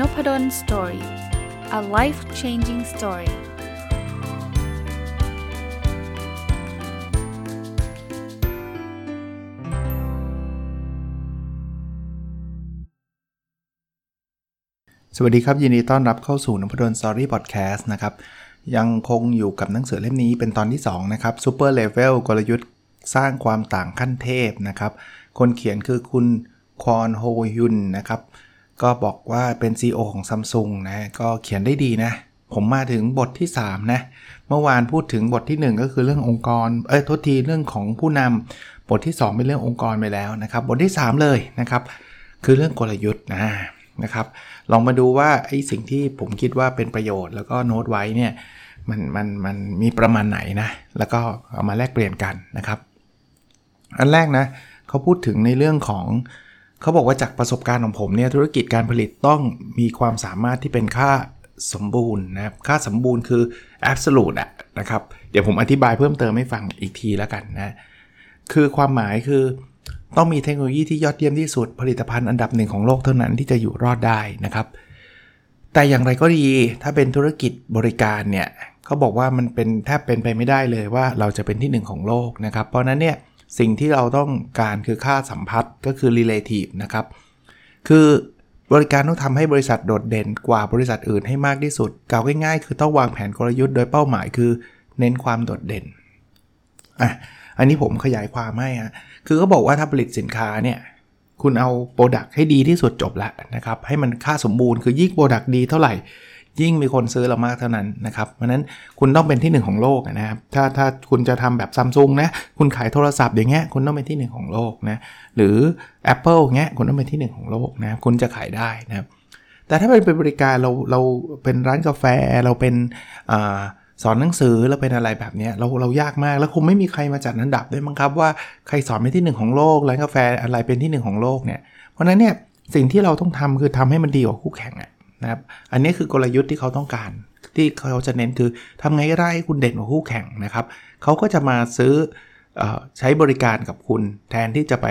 Nopadol Story a life changing story สวัสดีครับ ยินดีต้อนรับเข้าสู่นพดล Story Podcast นะครับ ยังคงอยู่กับหนังสือเล่มนี้เป็นตอนที่ 2 นะครับ Super Level กลยุทธ์สร้างความต่างขั้นเทพนะครับ คนเขียนคือคุณควอนโฮยุนนะครับ ก็บอกว่าเป็น CEO ของ Samsung นะก็เขียนได้ดีนะ ผมมาถึงบทที่ 3 นะ เมื่อวานพูดถึงบทที่ 1 ก็คือเรื่ององค์กร เอ้ยโทษทีเรื่องของผู้นำบทที่ 2 เป็นเรื่ององค์กรไปแล้วนะครับ บทที่ 3 เลยนะครับ คือเรื่องกลยุทธ์นะนะครับลองมาดูว่าไอ้สิ่งที่ผมคิดว่าเป็นประโยชน์แล้วก็โน้ตไว้เนี่ยมันมันมันมีประมาณไหนนะ แล้วก็เอามาแลกเปลี่ยนกันนะครับ อันแรกนะเขาพูดถึงในเรื่องของ เขาบอกว่าจากประสบการณ์ของผมเนี่ยธุรกิจการผลิตต้องมีความสามารถที่เป็นค่าสมบูรณ์นะครับค่าสมบูรณ์คือ absolute อะนะครับ เดี๋ยวผมอธิบายเพิ่มเติมให้ฟังอีกทีแล้วกันนะ คือความหมายคือต้องมีเทคโนโลยีที่ยอดเยี่ยมที่สุดผลิตภัณฑ์อันดับหนึ่งของโลกเท่านั้นที่จะอยู่รอดได้นะครับ แต่อย่างไรก็ดีถ้าเป็นธุรกิจบริการเนี่ยเขาบอกว่ามันเป็นแทบเป็นไปไม่ได้เลยว่าเราจะเป็นที่หนึ่งของโลกนะครับ เพราะนั้นเนี่ย สิ่งที่เราต้องการคือค่าสัมพัทธ์ก็คือ relative นะครับ คือบริการต้องทำให้บริษัทโดดเด่นกว่าบริษัทอื่นให้มากที่สุดกล่าวง่ายๆ คือต้องวางแผนกลยุทธ์โดยเป้าหมายคือเน้นความโดดเด่นอะอันนี้ผมขยายความให้ฮะคือเขาบอกว่าถ้าผลิตสินค้าเนี่ยคุณเอา product ให้ดีที่สุดจบแล้วนะครับ ให้มันค่าสมบูรณ์คือยิ่ง product ดีเท่าไหร่ ยิ่งมีคนซื้อเรามากเท่านั้นนะครับเพราะนั้นคุณต้องเป็นที่หนึ่งของโลกนะครับถ้าถ้าคุณจะทำแบบซัมซุงนะคุณขายโทรศัพท์อย่างเงี้ยคุณต้องเป็นที่หนึ่งของโลกนะหรือ Apple เงี้ยคุณต้องเป็นที่หนึ่งของโลกนะคุณจะขายได้นะครับแต่ถ้าเป็นบริการเราเราเป็นร้านกาแฟเราเป็นสอนหนังสือเราเป็นอะไรแบบนี้เราเรายากมากแล้วคงไม่มีใครมาจัดอันดับด้วยมั้งครับว่าใครสอนเป็นที่หนึ่งของโลกร้านกาแฟอะไรเป็นที่หนึ่งของโลกเนี่ยเพราะนั้นเนี่ยสิ่งที่เราต้องทำคือทำให้มันดีกว่าคู่แข่งอะ นะครับ อันนี้คือกลยุทธ์ที่เขาต้องการ ที่เขาจะเน้นคือทำไงก็ได้คุณเด่นกว่าคู่แข่งนะครับ เขาก็จะมาซื้ออใช้บริการกับคุณแทนที่จะไป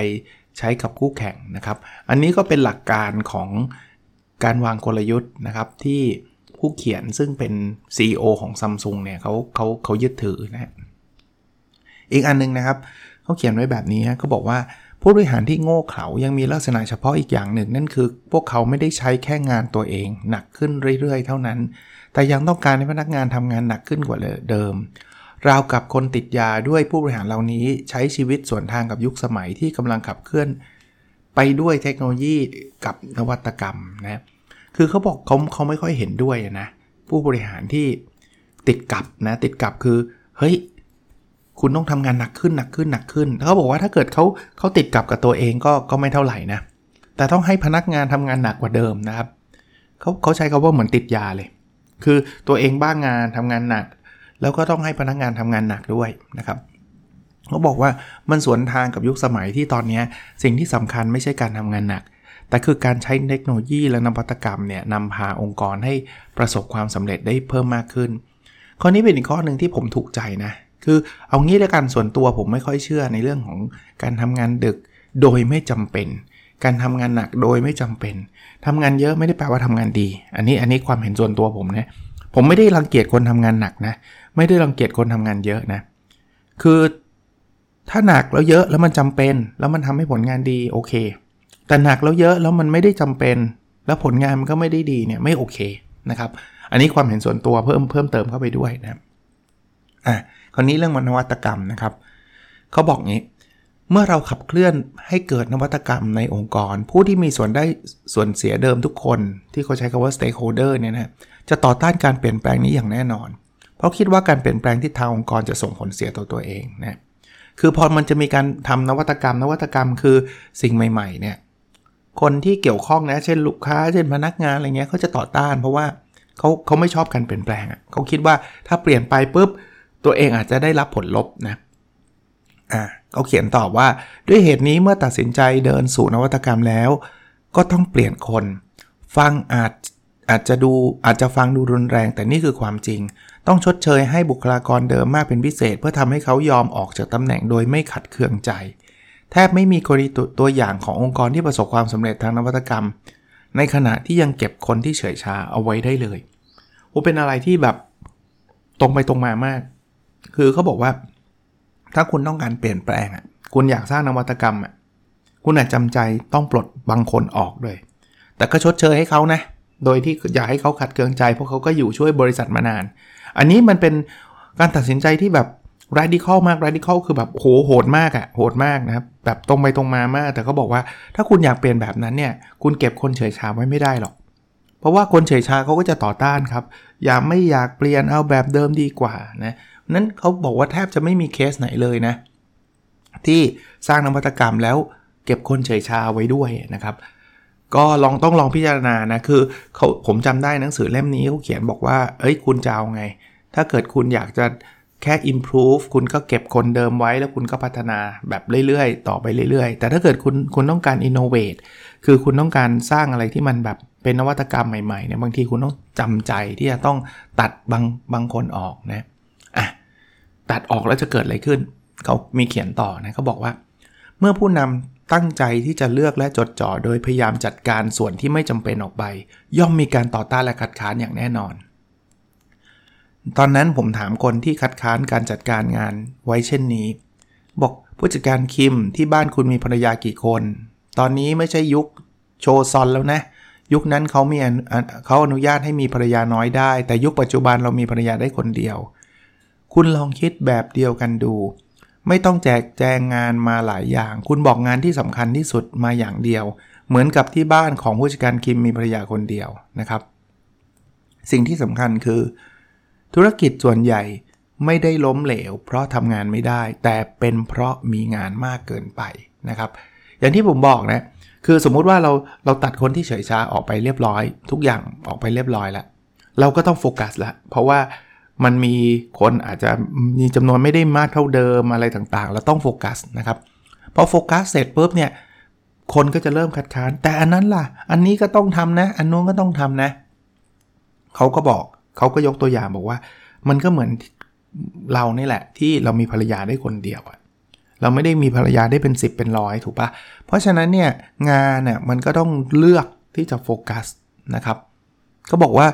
ใช้กับคู่แข่งนะครับ อันนี้ก็เป็นหลักการของการวางกลยุทธ์นะครับที่ผู้เขียนซึ่งเป็น CEO ของซัมซุงเนี่ยเขาเขาเขายึดถือนะอีกอันนึงนะครับเขาเขียนไว้แบบนี้เขาบอกว่า ผู้บริหารที่โง่เขลายังมีลักษณะเฉพาะอีกอย่างหนึ่ง นั่นคือ พวกเขาไม่ได้ใช้แค่งานตัวเอง หนักขึ้นเรื่อยๆ เท่านั้น แต่ยังต้องการให้พนักงานทำงานหนักขึ้นกว่าเดิม ราวกับคนติดยาด้วยผู้บริหารเหล่านี้ใช้ชีวิตสวนทางกับยุคสมัยที่กำลังขับเคลื่อน ไปด้วยเทคโนโลยีกับนวัตกรรมนะคือเขาบอกเขาเขาไม่ค่อยเห็นด้วยนะผู้บริหารที่ติดกับนะติดกับคือเฮ้ย คุณต้องทำงานหนักขึ้นหนักขึ้นหนักขึ้นเขาบอกว่าถ้าเกิดเขาเขาติดกับกับตัวเองก็ก็ไม่เท่าไหร่นะ แต่ต้องให้พนักงานทำงานหนักกว่าเดิมนะครับเขาเขาใช้คาว่าเหมือนติดยาเลย คือตัวเองบ้างงานทำงานหนัก แล้วก็ต้องให้พนักงานทำงานหนักด้วยนะครับเขาบอกว่ามันสวนทางกับยุคสมัยที่ตอนนี้สิ่งที่สำคัญไม่ใช่การทำงานหนัก แต่คือการใช้เทคโนโลยีและนวัตกรรมเนี่ยนำพาองค์กรให้ประสบความสำเร็จได้เพิ่มมากขึ้น ข้อนี้เป็นอีกข้อหนึ่งที่ผมถูกใจนะ คือเอางี้แล้วกันส่วนตัวผมไม่ค่อยเชื่อในเรื่องของการทำงานดึกโดยไม่จำเป็น การทำงานหนักโดยไม่จำเป็นทำงานเยอะไม่ได้แปลว่าทำงานดี อันนี้อันนี้ความเห็นส่วนตัวผมนะผมไม่ได้รังเกียจคนทำงานหนักนะ ไม่ได้รังเกียจคนทำงานเยอะนะ คือถ้าหนักแล้วเยอะแล้วมันจำเป็น แล้วมันทำให้ผลงานดีโอเค แต่หนักแล้วเยอะแล้วมันไม่ได้จำเป็น แล้วผลงานมันก็ไม่ได้ดีเนี่ยไม่โอเคนะครับ อันนี้ความเห็นส่วนตัวเพิ่มเพิ่มเติมเข้าไปด้วยนะอะ คราวนี้เรื่องนวัตกรรมนะครับเขาบอกงี้ เมื่อเราขับเคลื่อนให้เกิดนวัตกรรมในองค์กร ผู้ที่มีส่วนได้ส่วนเสียเดิมทุกคน ที่เขาใช้คาว่า stakeholder เนี่ยนะจะต่อต้านการเปลี่ยนแปลงนี้อย่างแน่นอน เพราะคิดว่าการเปลี่ยนแปลงที่ทางองค์กรจะส่งผลเสียต่อตัวเองนะคือพอมันจะมีการทำนวัตกรรม นวัตกรรมคือสิ่งใหม่ๆเนี่ยคนที่เกี่ยวข้องนะ เช่นลูกค้า เช่นพนักงานอะไรเงี้ยเขาจะต่อต้าน เพราะว่าเขาเขาไม่ชอบการเปลี่ยนแปลงอะเขาคิดว่าถ้าเปลี่ยนไปปุ๊บ ตัวเองอาจจะได้รับผลลบนะอ่าเขาเขียนตอบว่าด้วยเหตุนี้เมื่อตัดสินใจเดินสู่นวัตกรรมแล้ว ก็ต้องเปลี่ยนคน ฟังอาจอาจจะดูอาจจะฟังดูรุนแรง แต่นี่คือความจริง ต้องชดเชยให้บุคลากรเดิมมากเป็นพิเศษ เพื่อทำให้เขายอมออกจากตำแหน่งโดยไม่ขัดเคืองใจ แทบไม่มีกรณีตัวอย่างขององค์กรที่ประสบความสำเร็จทางนวัตกรรม ในขณะที่ยังเก็บคนที่เฉยชาเอาไว้ได้เลยโอเป็นอะไรที่แบบตรงไปตรงมามาก คือเขาบอกว่า ถ้าคุณต้องการเปลี่ยนแปลงอะคุณอยากสร้างนวัตกรรมอะคุณอาจจำใจต้องปลดบางคนออกเลย แต่ก็ชดเชยให้เขานะ โดยที่อย่าให้เขาขัดเคืองใจ เพราะเขาก็อยู่ช่วยบริษัทมานาน อันนี้มันเป็นการตัดสินใจที่แบบ radical มาก radical คือแบบโหโหดมากอะโหดมากนะครับแบบตรงไปตรงมามาก แต่เขาบอกว่าถ้าคุณอยากเปลี่ยนแบบนั้นเนี่ย คุณเก็บคนเฉยชาไว้ไม่ได้หรอก ราะว่าคนเฉยชาเขาก็จะต่อต้านครับ อย่าไม่อยากเปลี่ยนเอาแบบเดิมดีกว่านะนั้นเขาบอกว่าแทบจะไม่มีเคสไหนเลยนะ ที่สร้างนวัตกรรมแล้วเก็บคนเฉยชาไว้ด้วยนะครับ ก็ลองต้องลองพิจารณานะคือเขาผมจำได้หนังสือเล่มนี้เขาเขียนบอกว่า เอ้ยคุณจะเอาไง ถ้าเกิดคุณอยากจะแค่ improve คุณก็เก็บคนเดิมไว้แล้วคุณก็พัฒนาแบบเรื่อยๆ ต่อไปเรื่อยๆ แต่ถ้าเกิดคุณคุณต้องการ innovate คือคุณต้องการสร้างอะไรที่มันแบบ เป็นนวัตกรรมใหม่ๆเนี่ยบางทีคุณต้องจำใจที่จะต้องตัดบางบางคนออกนะอะตัดออกแล้วจะเกิดอะไรขึ้น เขามีเขียนต่อนะเขาบอกว่า เมื่อผู้นำตั้งใจที่จะเลือกและจดจ่อ โดยพยายามจัดการส่วนที่ไม่จำเป็นออกไป ย่อมมีการต่อต้านและคัดค้านอย่างแน่นอน ตอนนั้นผมถามคนที่คัดค้านการจัดการงานไว้เช่นนี้ บอกผู้จัดการคิมที่บ้านคุณมีภรรยากี่คน ตอนนี้ไม่ใช่ยุคโชซอนแล้วนะ ยุคนั้นเขามีเขาอนุญาตให้มีภรรยาน้อยได้ แต่ยุคปัจจุบันเรามีภรรยาได้คนเดียว คุณลองคิดแบบเดียวกันดู ไม่ต้องแจกแจงงานมาหลายอย่าง คุณบอกงานที่สำคัญที่สุดมาอย่างเดียว เหมือนกับที่บ้านของผู้จัดการคิมมีภรรยาคนเดียวนะครับ สิ่งที่สำคัญคือ ธุรกิจส่วนใหญ่ไม่ได้ล้มเหลว เพราะทำงานไม่ได้ แต่เป็นเพราะมีงานมากเกินไปนะครับ อย่างที่ผมบอกนะ คือสมมุติว่าเราเราตัดคนที่เฉยชาออกไปเรียบร้อย ทุกอย่างออกไปเรียบร้อยแล้ว เราก็ต้องโฟกัสละ เพราะว่ามันมีคนอาจจะมีจำนวนไม่ได้มากเท่าเดิมอะไรต่างๆ เราต้องโฟกัสนะครับพอโฟกัสเสร็จปุ๊บเนี่ยคนก็จะเริ่มคัดค้าน แต่อันนั้นล่ะ อันนี้ก็ต้องทำนะ อันนู้นก็ต้องทำนะ เขาก็บอกเขาก็ยกตัวอย่างบอกว่า มันก็เหมือนเรานี่แหละ ที่เรามีภรรยาได้คนเดียวอะ เราไม่ได้มีภรรยาได้เป็น 10 เป็นร้อยถูกปะเพราะฉะนั้นเนี่ยงานเนี่ยมันก็ต้องเลือกที่จะโฟกัสนะครับเขาบอกว่า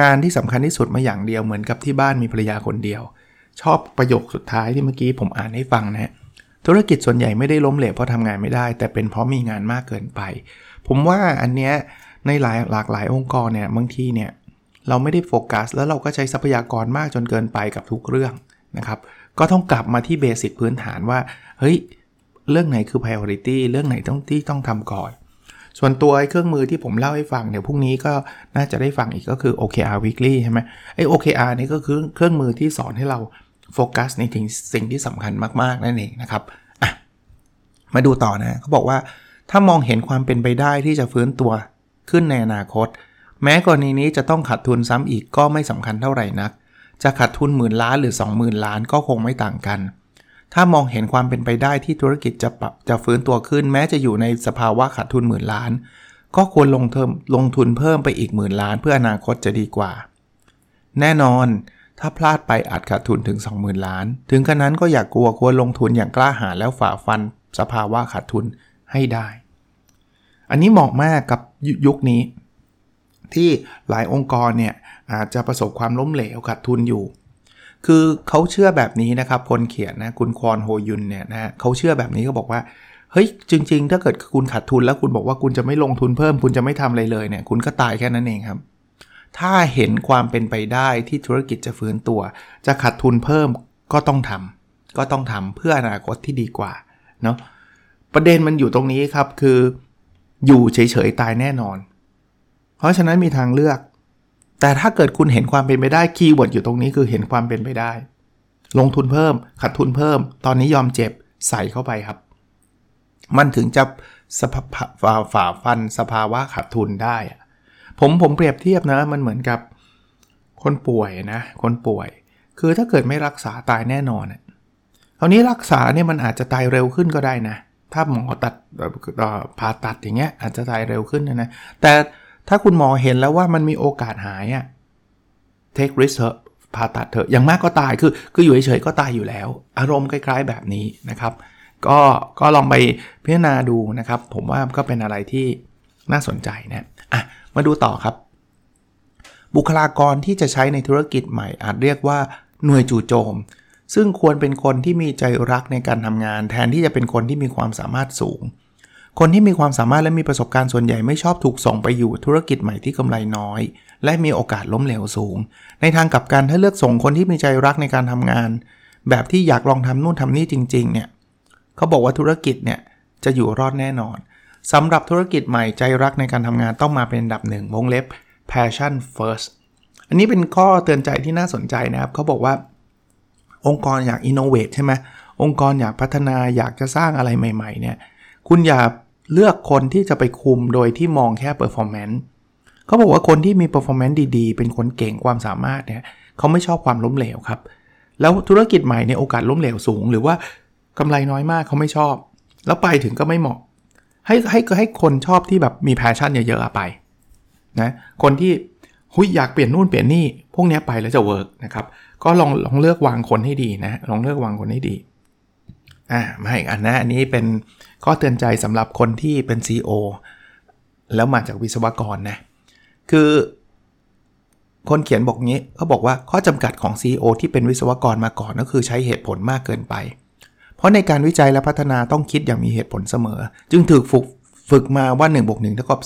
งานที่สำคัญที่สุดมาอย่างเดียวเหมือนกับที่บ้านมีภรรยาคนเดียว ชอบประโยคสุดท้ายที่เมื่อกี้ผมอ่านให้ฟังนะธุรกิจส่วนใหญ่ไม่ได้ล้มเหลวเพราะทำงานไม่ได้ แต่เป็นเพราะมีงานมากเกินไป ผมว่าอันเนี้ยในหลายหลากหลายองค์กรเนี่ยบางทีเนี่ยเราไม่ได้โฟกัส แล้วเราก็ใช้ทรัพยากรมากจนเกินไปกับทุกเรื่องนะครับ ก็ต้องกลับมาที่เบสิกพื้นฐานว่า เฮ้ย เรื่องไหนคือ priority เรื่องไหนต้องที่ต้องทำก่อน ส่วนตัวเครื่องมือที่ผมเล่าให้ฟังเดี๋ยวพรุ่งนี้ก็น่าจะได้ฟังอีกก็คือ OKR weekly ใช่ไหมไอ้ OKR นี่ก็คือเครื่องมือที่สอนให้เราโฟกัสในถึงสิ่งที่สำคัญมากๆนั่นเองนะครับมาดูต่อนะเขาบอกว่าถ้ามองเห็นความเป็นไปได้ที่จะฟื้นตัวขึ้นในอนาคต แม้กรณีนี้จะต้องขาดทุนซ้ำอีกก็ไม่สำคัญเท่าไหร่นัก จะขาดทุนหมื่นล้านหรือ 20,000 ล้านก็คงไม่ต่างกัน ถ้ามองเห็นความเป็นไปได้ที่ธุรกิจจะปรับจะฟื้นตัวขึ้น แม้จะอยู่ในสภาวะขาดทุนหมื่นล้าน ก็ควรลงเทมลงทุนเพิ่มไปอีกหมื่นล้าน เพื่ออนาคตจะดีกว่า แน่นอน ถ้าพลาดไปอาจขาดทุนถึง 20,000 ล้าน ถึงขนาดนั้นก็อย่ากกลัวควรลงทุนอย่างกล้าหาญแล้วฝ่าฟัน สภาวะขาดทุนให้ได้ อันนี้เหมาะมากกับยุคนี้ ที่หลายองค์กรเนี่ยอาจจะประสบความล้มเหลวขาดทุนอยู่ คือเขาเชื่อแบบนี้นะครับคนเขียนนะคุณควอนโฮยุนเนี่ยนะเขาเชื่อแบบนี้เขาบอกว่าเฮ้ยจริง ๆ ถ้าเกิดคุณขาดทุนแล้วคุณบอกว่าคุณจะไม่ลงทุนเพิ่ม คุณจะไม่ทำอะไรเลยเนี่ยคุณก็ตายแค่นั้นเองครับ ถ้าเห็นความเป็นไปได้ที่ธุรกิจจะฟื้นตัว จะขาดทุนเพิ่มก็ต้องทำก็ต้องทำเพื่ออนาคตที่ดีกว่าเนาะประเด็นมันอยู่ตรงนี้ครับคืออยู่เฉยๆตายแน่นอน เพราะฉะนั้นมีทางเลือก แต่ถ้าเกิดคุณเห็นความเป็นไปได้ keyword อยู่ตรงนี้คือเห็นความเป็นไปได้ ลงทุนเพิ่มขาดทุนเพิ่ม ตอนนี้ยอมเจ็บใส่เข้าไปครับ มันถึงจะสภาฝ่าฝ่าฟันสภาวะขาดทุนได้ ผมผมเปรียบเทียบนะมันเหมือนกับคนป่วยนะ คนป่วย คือถ้าเกิดไม่รักษาตายแน่นอนคราวนี้รักษาเนี่ยมันอาจจะตายเร็วขึ้นก็ได้นะ ถ้าหมอตัดผ่าตัดอย่างเงี้ยอาจจะตายเร็วขึ้นนะ แต่ ถ้าคุณหมอเห็นแล้วว่ามันมีโอกาสหายอะ take risk เถอะผ่าตัดเถอะอย่างมากก็ตายคือคืออยู่เฉยๆก็ตายอยู่แล้ว อารมณ์คล้าย ๆ แบบนี้นะครับ ก็ก็ลองไปพิจารณาดูนะครับ ผมว่าก็เป็นอะไรที่น่าสนใจนะอะมาดูต่อครับ บุคลากรที่จะใช้ในธุรกิจใหม่ อาจเรียกว่าหน่วยจู่โจม ซึ่งควรเป็นคนที่มีใจรักในการทำงาน แทนที่จะเป็นคนที่มีความสามารถสูง คนที่มีความสามารถและมีประสบการณ์ส่วนใหญ่ไม่ชอบถูกส่งไปอยู่ธุรกิจใหม่ที่กำไรน้อย และมีโอกาสล้มเหลวสูง ในทางกลับกันถ้าเลือกส่งคนที่มีใจรักในการทำงาน แบบที่อยากลองทำนู่นทำนี่จริงๆเนี่ยเขาบอกว่าธุรกิจเนี่ยจะอยู่รอดแน่นอนสำหรับธุรกิจใหม่ใจรักในการทำงานต้องมาเป็นอันดับหนึ่งวงเล็บ passion first อันนี้เป็นข้อเตือนใจที่น่าสนใจนะครับเขาบอกว่า องค์กรอยาก innovate ใช่ไหมองค์กรอยากพัฒนาอยากจะสร้างอะไรใหม่ ๆ เนี่ย คุณอย่า เลือกคนที่จะไปคุมโดยที่มองแค่ performance เขาบอกว่าคนที่มี performance ดีๆ เป็นคนเก่งความสามารถเนี่ยเขาไม่ชอบความล้มเหลวครับ แล้วธุรกิจใหม่เนี่ยโอกาสล้มเหลวสูง หรือว่ากำไรน้อยมากเขาไม่ชอบ แล้วไปถึงก็ไม่เหมาะ ให้ให้ให้คนชอบที่แบบมีแพชชั่นเยอะๆไปนะคนที่หุยอยากเปลี่ยนนู่นเปลี่ยนนี่พวกนี้ไปแล้วจะเวิร์กนะครับก็ลองลองเลือกวางคนให้ดีนะลองเลือกวางคนให้ดี อ่ามาอีกอันนะอันนี้เป็นข้อเตือนใจสำหรับคนที่เป็น CEO แล้วมาจากวิศวกรนะ คือ คนเขียนบอกงี้เขาบอกว่าข้อจำกัดของ CEO ที่เป็นวิศวกรมาก่อนก็คือใช้เหตุผลมากเกินไป เพราะในการวิจัยและพัฒนาต้องคิดอย่างมีเหตุผลเสมอ จึงถูกฝึกฝึกมาว่า1บวก1เท่ากับ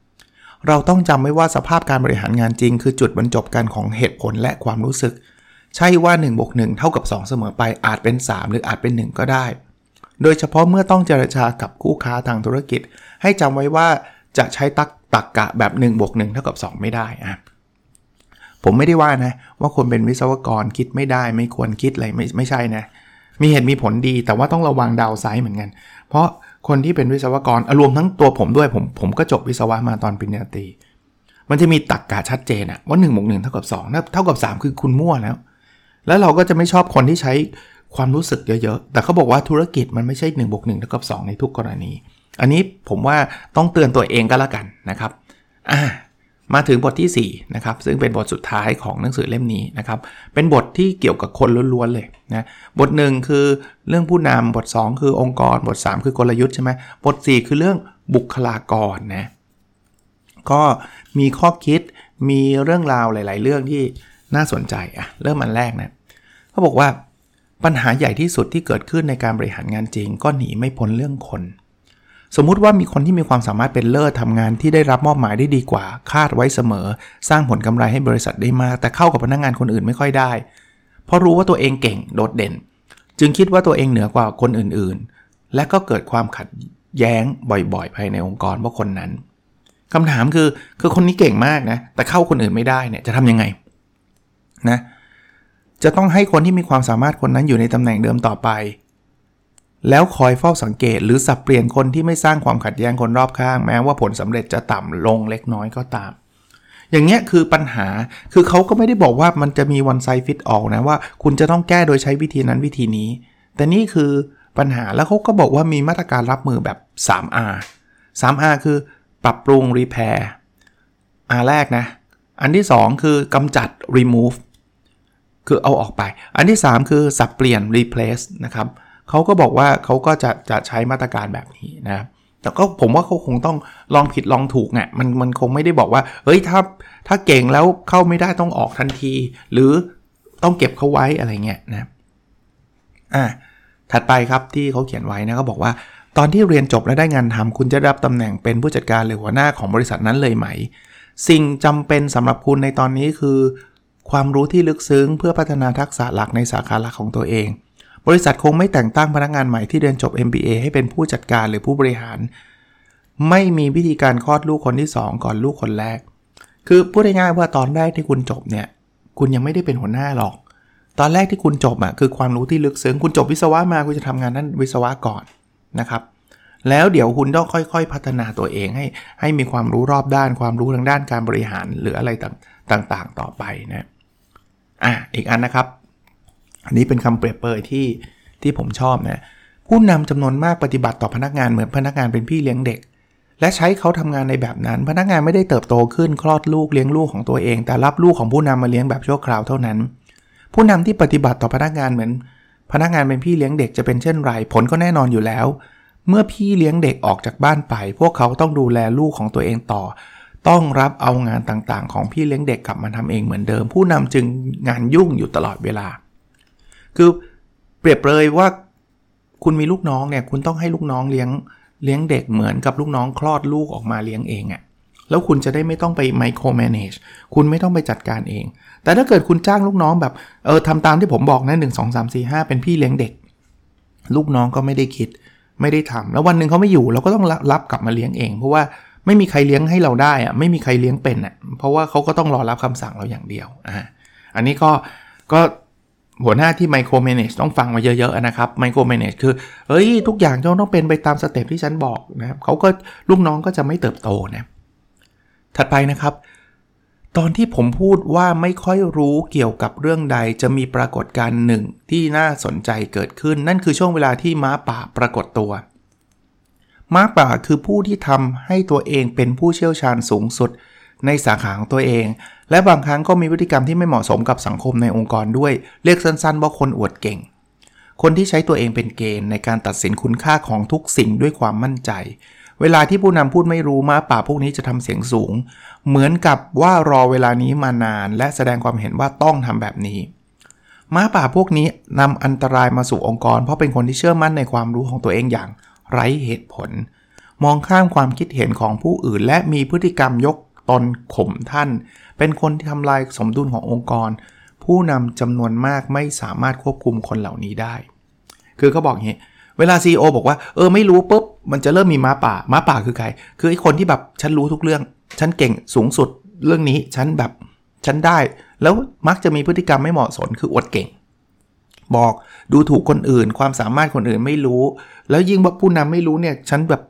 2เราต้องจำไว้ว่าสภาพการบริหารงานจริง คือจุดบรรจบกันของเหตุผลและความรู้สึก ใช่ว่า1บวก1เท่ากับ 2 เสมอไปอาจเป็น 3 หรืออาจเป็น 1 ก็ได้ โดยเฉพาะเมื่อต้องเจรจากับคู่ค้าทางธุรกิจ ให้จำไว้ว่าจะใช้ตักตักกะแบบ1บวก1เท่ากับ 2 ไม่ได้อะผมไม่ได้ว่านะ ว่าคนเป็นวิศวกรคิดไม่ได้ไม่ควรคิดอะไรไม่ไม่ใช่นะ มีเหตุมีผลดีแต่ว่าต้องระวังดาวไซด์เหมือนกัน เพราะคนที่เป็นวิศวกรรวมทั้งตัวผมด้วยผมผมก็จบวิศวะมาตอนปริญญาตรีมันจะมีตักกะชัดเจนอะว่า1นบวกหเท่ากับ2เท่ากับ 3 คือคุณมั่วแล้ว แล้วเราก็จะไม่ชอบคนที่ใช้ความรู้สึกเยอะๆ แต่เขาบอกว่าธุรกิจมันไม่ใช่1นบวกหนึ่งเท่ากับ2ในทุกกรณี อันนี้ผมว่าต้องเตือนตัวเองก็แล้วกันนะครับอ่ามาถึงบทที่ 4 นะครับ ซึ่งเป็นบทสุดท้ายของหนังสือเล่มนี้นะครับ เป็นบทที่เกี่ยวกับคนล้วนๆเลยนะบทหนึ่งคือเรื่องผู้นำบท 2 คือองค์กรบท 3 คือกลยุทธ์ใช่ไหมบท 4 คือเรื่องบุคลากรนะก็มีข้อคิดมีเรื่องราวหลาย ๆ เรื่องที่น่าสนใจอะเริ่มอันแรกนะ เขาบอกว่าปัญหาใหญ่ที่สุดที่เกิดขึ้นในการบริหารงานจริง ก็หนีไม่พ้นเรื่องคน สมมุติว่ามีคนที่มีความสามารถเป็นเลิศทำงานที่ได้รับมอบหมายได้ดีกว่า คาดไว้เสมอ สร้างผลกำไรให้บริษัทได้มาก แต่เข้ากับพนักงงานคนอื่นไม่ค่อยได้ เพราะรู้ว่าตัวเองเก่งโดดเด่น จึงคิดว่าตัวเองเหนือกว่าคนอื่นๆ และก็เกิดความขัดแย้งบ่อยๆ ภายในองค์กรเพราะคนนั้นคำถามคือคือคนนี้เก่งมากนะแต่เข้าคนอื่นไม่ได้เนี่ยจะทำยังไงนะ จะต้องให้คนที่มีความสามารถคนนั้นอยู่ในตำแหน่งเดิมต่อไป แล้วคอยเฝ้าสังเกตหรือสับเปลี่ยนคนที่ไม่สร้างความขัดแย้งคนรอบข้าง แม้ว่าผลสำเร็จจะต่ำลงเล็กน้อยก็ตาม อย่างเงี้ยคือปัญหาคือเขาก็ไม่ได้บอกว่ามันจะมี one size fit all นะว่า คุณจะต้องแก้โดยใช้วิธีนั้นวิธีนี้ แต่นี่คือปัญหาแล้วเขาก็บอกว่ามีมาตรการรับมือแบบ 3R 3R คือปรับปรุง repair R แรกนะ อันที่ 2 คือกำจัด remove คือเอาออกไป อันที่ 3 คือสับเปลี่ยน replace นะครับเขาก็บอกว่าเขาก็จะจะใช้มาตรการแบบนี้นะแต่ก็ผมว่าเขาคงต้องลองผิดลองถูกไงมันมันคงไม่ได้บอกว่าเฮ้ยถ้าถ้าเก่งแล้วเข้าไม่ได้ต้องออกทันที หรือต้องเก็บเขาไว้อะไรเงี้ยนะอ่าถัดไปครับที่เขาเขียนไว้นะเขาบอกว่าตอนที่เรียนจบและได้งานทำคุณจะรับตำแหน่งเป็นผู้จัดการหรือหัวหน้าของบริษัทนั้นเลยไหม สิ่งจำเป็นสำหรับคุณในตอนนี้คือ ความรู้ที่ลึกซึ้ง เพื่อพัฒนาทักษะหลักในสาขาหลักของตัวเอง บริษัทคงไม่แต่งตั้งพนักงานใหม่ที่เรียนจบ MBA ให้เป็นผู้จัดการหรือผู้บริหาร ไม่มีวิธีการคลอดลูกคนที่ 2 ก่อนลูกคนแรก คือพูดง่ายๆว่าตอนแรกที่คุณจบเนี่ย คุณยังไม่ได้เป็นหัวหน้าหรอก ตอนแรกที่คุณจบอะคือความรู้ที่ลึกซึ้ง คุณจบวิศวะมาคุณจะทำงานนั้นวิศวะก่อนนะครับแล้วเดี๋ยวคุณต้องค่อยๆ พัฒนาตัวเองให้ให้มีความรู้รอบด้าน ความรู้ทางด้านการบริหารหรืออะไรต่างๆ ต่อไปนะ อะอีกอันนะครับ อันนี้เป็นคำเปรียบเปรยที่ที่ผมชอบนะผู้นำจำนวนมากปฏิบัติต่อพนักงานเหมือนพนักงานเป็นพี่เลี้ยงเด็ก และใช้เขาทำงานในแบบนั้น พนักงานไม่ได้เติบโตขึ้นคลอดลูกเลี้ยงลูกของตัวเอง แต่รับลูกของผู้นำมาเลี้ยงแบบชั่วคราวเท่านั้น ผู้นำที่ปฏิบัติต่อพนักงานเหมือน พนักงานเป็นพี่เลี้ยงเด็กจะเป็นเช่นไร ผลก็แน่นอนอยู่แล้ว เมื่อพี่เลี้ยงเด็กออกจากบ้านไป พวกเขาต้องดูแลลูกของตัวเองต่อ ต้องรับเอางานต่างๆ ของพี่เลี้ยงเด็กกลับมาทำเองเหมือนเดิม ผู้นำจึงงานยุ่งอยู่ตลอดเวลา คือเปรียบเลยว่าคุณมีลูกน้องเนี่ยคุณต้องให้ลูกน้องเลี้ยงเลี้ยงเด็กเหมือนกับลูกน้องคลอดลูกออกมาเลี้ยงเองอะ่ะแล้วคุณจะได้ไม่ต้องไปไมโครแมネจคุณไม่ต้องไปจัดการเอง แต่ถ้าเกิดคุณจ้างลูกน้องแบบเออทำตามที่ผมบอกนะหนึ่งสองสามสี่ห้าเป็นพี่เลี้ยงเด็ก ลูกน้องก็ไม่ได้คิด ไม่ได้ทำแล้ววันหนึ่งเขาไม่อยู่เราก็ต้องรับกลับมาเลี้ยงเอง เพราะว่า ไม่มีใครเลี้ยงให้เราได้อะไม่มีใครเลี้ยงเป็นอะเพราะว่าเขาก็ต้องรอรับคำสั่งเราอย่างเดียวอ่าอันนี้ก็ก็หัวหน้าที่ไมโครเมเนจต้องฟังมาเยอะๆนะครับไมโครเมเนจคือเฮ้ย ทุกอย่างจะต้องเป็นไปตามสเต็ปที่ฉันบอกนะครับเขาก็ลูกน้องก็จะไม่เติบโตนะถัดไปนะครับ ตอนที่ผมพูดว่าไม่ค่อยรู้เกี่ยวกับเรื่องใดจะมีปรากฏการณ์หนึ่งที่น่าสนใจเกิดขึ้น นั่นคือช่วงเวลาที่ม้าป่าปรากฏตัว ม้าป่าคือผู้ที่ทำให้ตัวเองเป็นผู้เชี่ยวชาญสูงสุดในสาขาของตัวเอง และบางครั้งก็มีพฤติกรรมที่ไม่เหมาะสมกับสังคมในองค์กรด้วย เรียกสั้นๆว่าคนอวดเก่ง คนที่ใช้ตัวเองเป็นเกณฑ์ในการตัดสินคุณค่าของทุกสิ่งด้วยความมั่นใจ เวลาที่ผู้นำพูดไม่รู้ม้าป่าพวกนี้จะทำเสียงสูง เหมือนกับว่ารอเวลานี้มานาน และแสดงความเห็นว่าต้องทำแบบนี้ม้าป่าพวกนี้นำอันตรายมาสู่องค์กร เพราะเป็นคนที่เชื่อมั่นในความรู้ของตัวเองอย่าง ไร้เหตุผล มองข้ามความคิดเห็นของผู้อื่น และมีพฤติกรรมยกตนข่มท่าน เป็นคนที่ทำลายสมดุลขององค์กร ผู้นำจำนวนมากไม่สามารถควบคุมคนเหล่านี้ได้ คือเขาบอกอย่างนี้เวลา CEO บอกว่าเออไม่รู้ปุ๊บมันจะเริ่มมีม้าป่าม้าป่าคือใคร คือไอ้คนที่แบบฉันรู้ทุกเรื่อง ฉันเก่งสูงสุดเรื่องนี้ฉันแบบฉันได้ แล้วมักจะมีพฤติกรรมไม่เหมาะสมคืออวดเก่ง บอกดูถูกคนอื่น ความสามารถคนอื่นไม่รู้ แล้วยิ่งว่าผู้นำไม่รู้เนี่ยฉันแบบ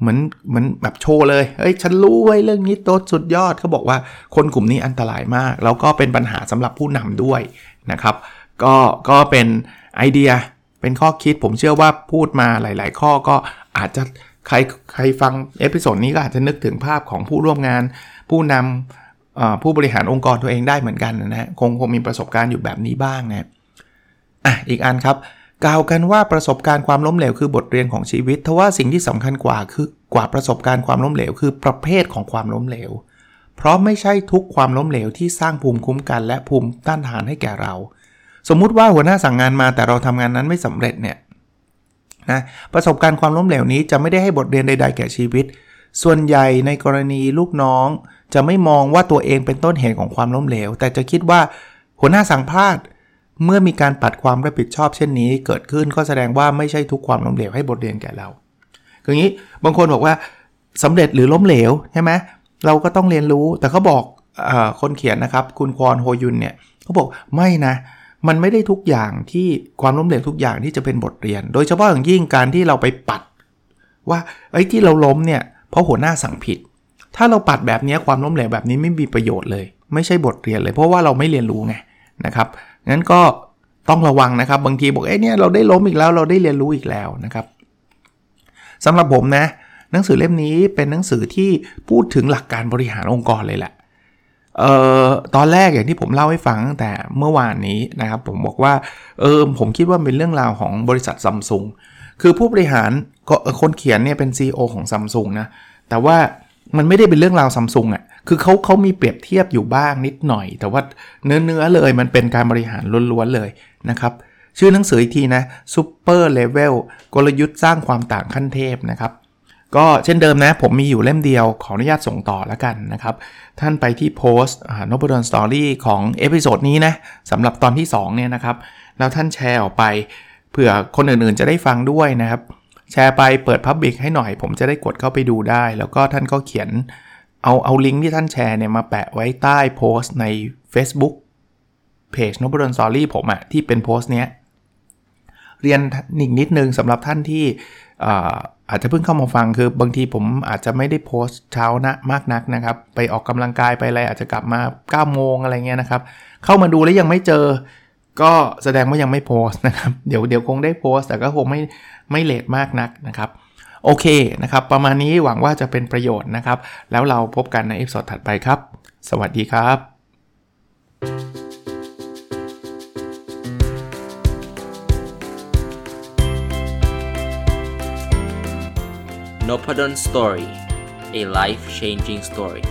เหมือนเหมือนแบบโชว์เลยเฮ้ยฉันรู้ไว้เรื่องนี้โตสุดยอดเขาบอกว่าคนกลุ่มนี้อันตรายมาก แล้วก็เป็นปัญหาสำหรับผู้นำด้วยนะครับ ก็ก็เป็นไอเดียเป็นข้อคิดผมเชื่อว่าพูดมาหลาย ๆ ข้อก็อาจจะใครใครฟัง episode นี้ก็อาจจะนึกถึงภาพของผู้ร่วมงาน ผู้นำผู้บริหารองค์กรตัวเองได้เหมือนกันนะฮะคงคงมีประสบการณ์อยู่แบบนี้บ้างนะ อะอีกอันครับ กล่าวกันว่าประสบการณ์ความล้มเหลวคือบทเรียนของชีวิตทว่าสิ่งที่สำคัญกว่าคือกว่าประสบการณ์ความล้มเหลวคือประเภทของความล้มเหลว เพราะไม่ใช่ทุกความล้มเหลวที่สร้างภูมิคุ้มกัน และภูมิต้านทานให้แก่เรา สมมุติว่าหัวหน้าสั่งงานมาแต่เราทำงานนั้นไม่สำเร็จเนี่ยนะประสบการณ์ความล้มเหลวนี้จะไม่ได้ให้บทเรียนใด ๆ แก่ชีวิต ส่วนใหญ่ในกรณีลูกน้อง จะไม่มองว่าตัวเองเป็นต้นเหตุของความล้มเหลว แต่จะคิดว่าหัวหน้าสั่งพลาด เมื่อมีการปัดความรับผิดชอบเช่นนี้ เกิดขึ้นก็แสดงว่าไม่ใช่ทุกความล้มเหลวให้บทเรียนแก่เราคืออย่างนี้บางคนบอกว่าสำเร็จหรือล้มเหลวใช่ไหมเราก็ต้องเรียนรู้แต่เขาบอกอคนเขียนนะครับ คุณควอนโฮยุนเนี่ยเขาบอกไม่นะ มันไม่ได้ทุกอย่างที่ความล้มเหลวทุกอย่างที่จะเป็นบทเรียน โดยเฉพาะอย่างยิ่งการที่เราไปปัด ว่าไอ้ที่เราล้มเนี่ยเพราะหัวหน้าสั่งผิด ถ้าเราปัดแบบนี้ความล้มเหลวแบบนี้ไม่มีประโยชน์เลย ไม่ใช่บทเรียนเลย เพราะว่าเราไม่เรียนรู้ไงนะครับ งั้นก็ต้องระวังนะครับ บางทีบอกเอ้เนี่ยเราได้ล้มอีกแล้วเราได้เรียนรู้อีกแล้วนะครับสำหรับผมนะหนังสือเล่มนี้เป็นหนังสือที่พูดถึงหลักการบริหารองค์กรเลยแหละเอ่อตอนแรกอย่างที่ผมเล่าให้ฟังตั้งแต่เมื่อวานนี้นะครับ ผมบอกว่าเออผมคิดว่าเป็นเรื่องราวของบริษัทซัมซุงคือผู้บริหารก็คนเขียนเนี่ยเป็น CEO ของซัมซุงนะแต่ว่ามันไม่ได้เป็นเรื่องราวซัมซุงอะ คือเขาเขามีเปรียบเทียบอยู่บ้างนิดหน่อย แต่ว่าเนื้อเนื้อเลยมันเป็นการบริหารล้วนๆเลยนะครับชื่อหนังสืออีกทีนะ Super Level กลยุทธ์สร้างความต่างขั้นเทพนะครับ ก็เช่นเดิมนะ ผมมีอยู่เล่มเดียวขออนุญาตส่งต่อแล้วกันนะครับ ท่านไปที่โพสต์นบดอน Story ของ episode นี้นะสำหรับตอนที่ 2 เนี่ยนะครับ แล้วท่านแชร์ออกไปเผื่อคนอื่นๆจะได้ฟังด้วยนะครับ แชร์ไปเปิด public ให้หน่อย ผมจะได้กดเข้าไปดูได้ แล้วก็ท่านก็เขียน เอาเอาลิงก์ที่ท่านแชร์เนี่ยมาแปะไว้ใต้โพสต์ใน Facebook เพจนบดอน Story ผมอะที่เป็นโพสต์เนี้ยเรียนอีกนิดนึงสำหรับท่านที่อาจจะเพิ่งเข้ามาฟังคือบางทีผมอาจจะไม่ได้โพสต์เช้านะมากนักนะครับ ไปออกกำลังกายไปอะไรอาจจะกลับมา9โมงอะไรเงี้ยนะครับ เข้ามาดูแล้วยังไม่เจอ ก็แสดงว่ายังไม่โพสต์นะครับ เดี๋ยวเดี๋ยวคงได้โพสต์แต่ก็คงไม่ไม่ late มากนักนะครับ โอเคนะครับ ประมาณนี้หวังว่าจะเป็นประโยชน์นะครับ แล้วเราพบกันใน episode ถัดไปครับ สวัสดีครับ n o p ด d o สตอรี่ a life changing story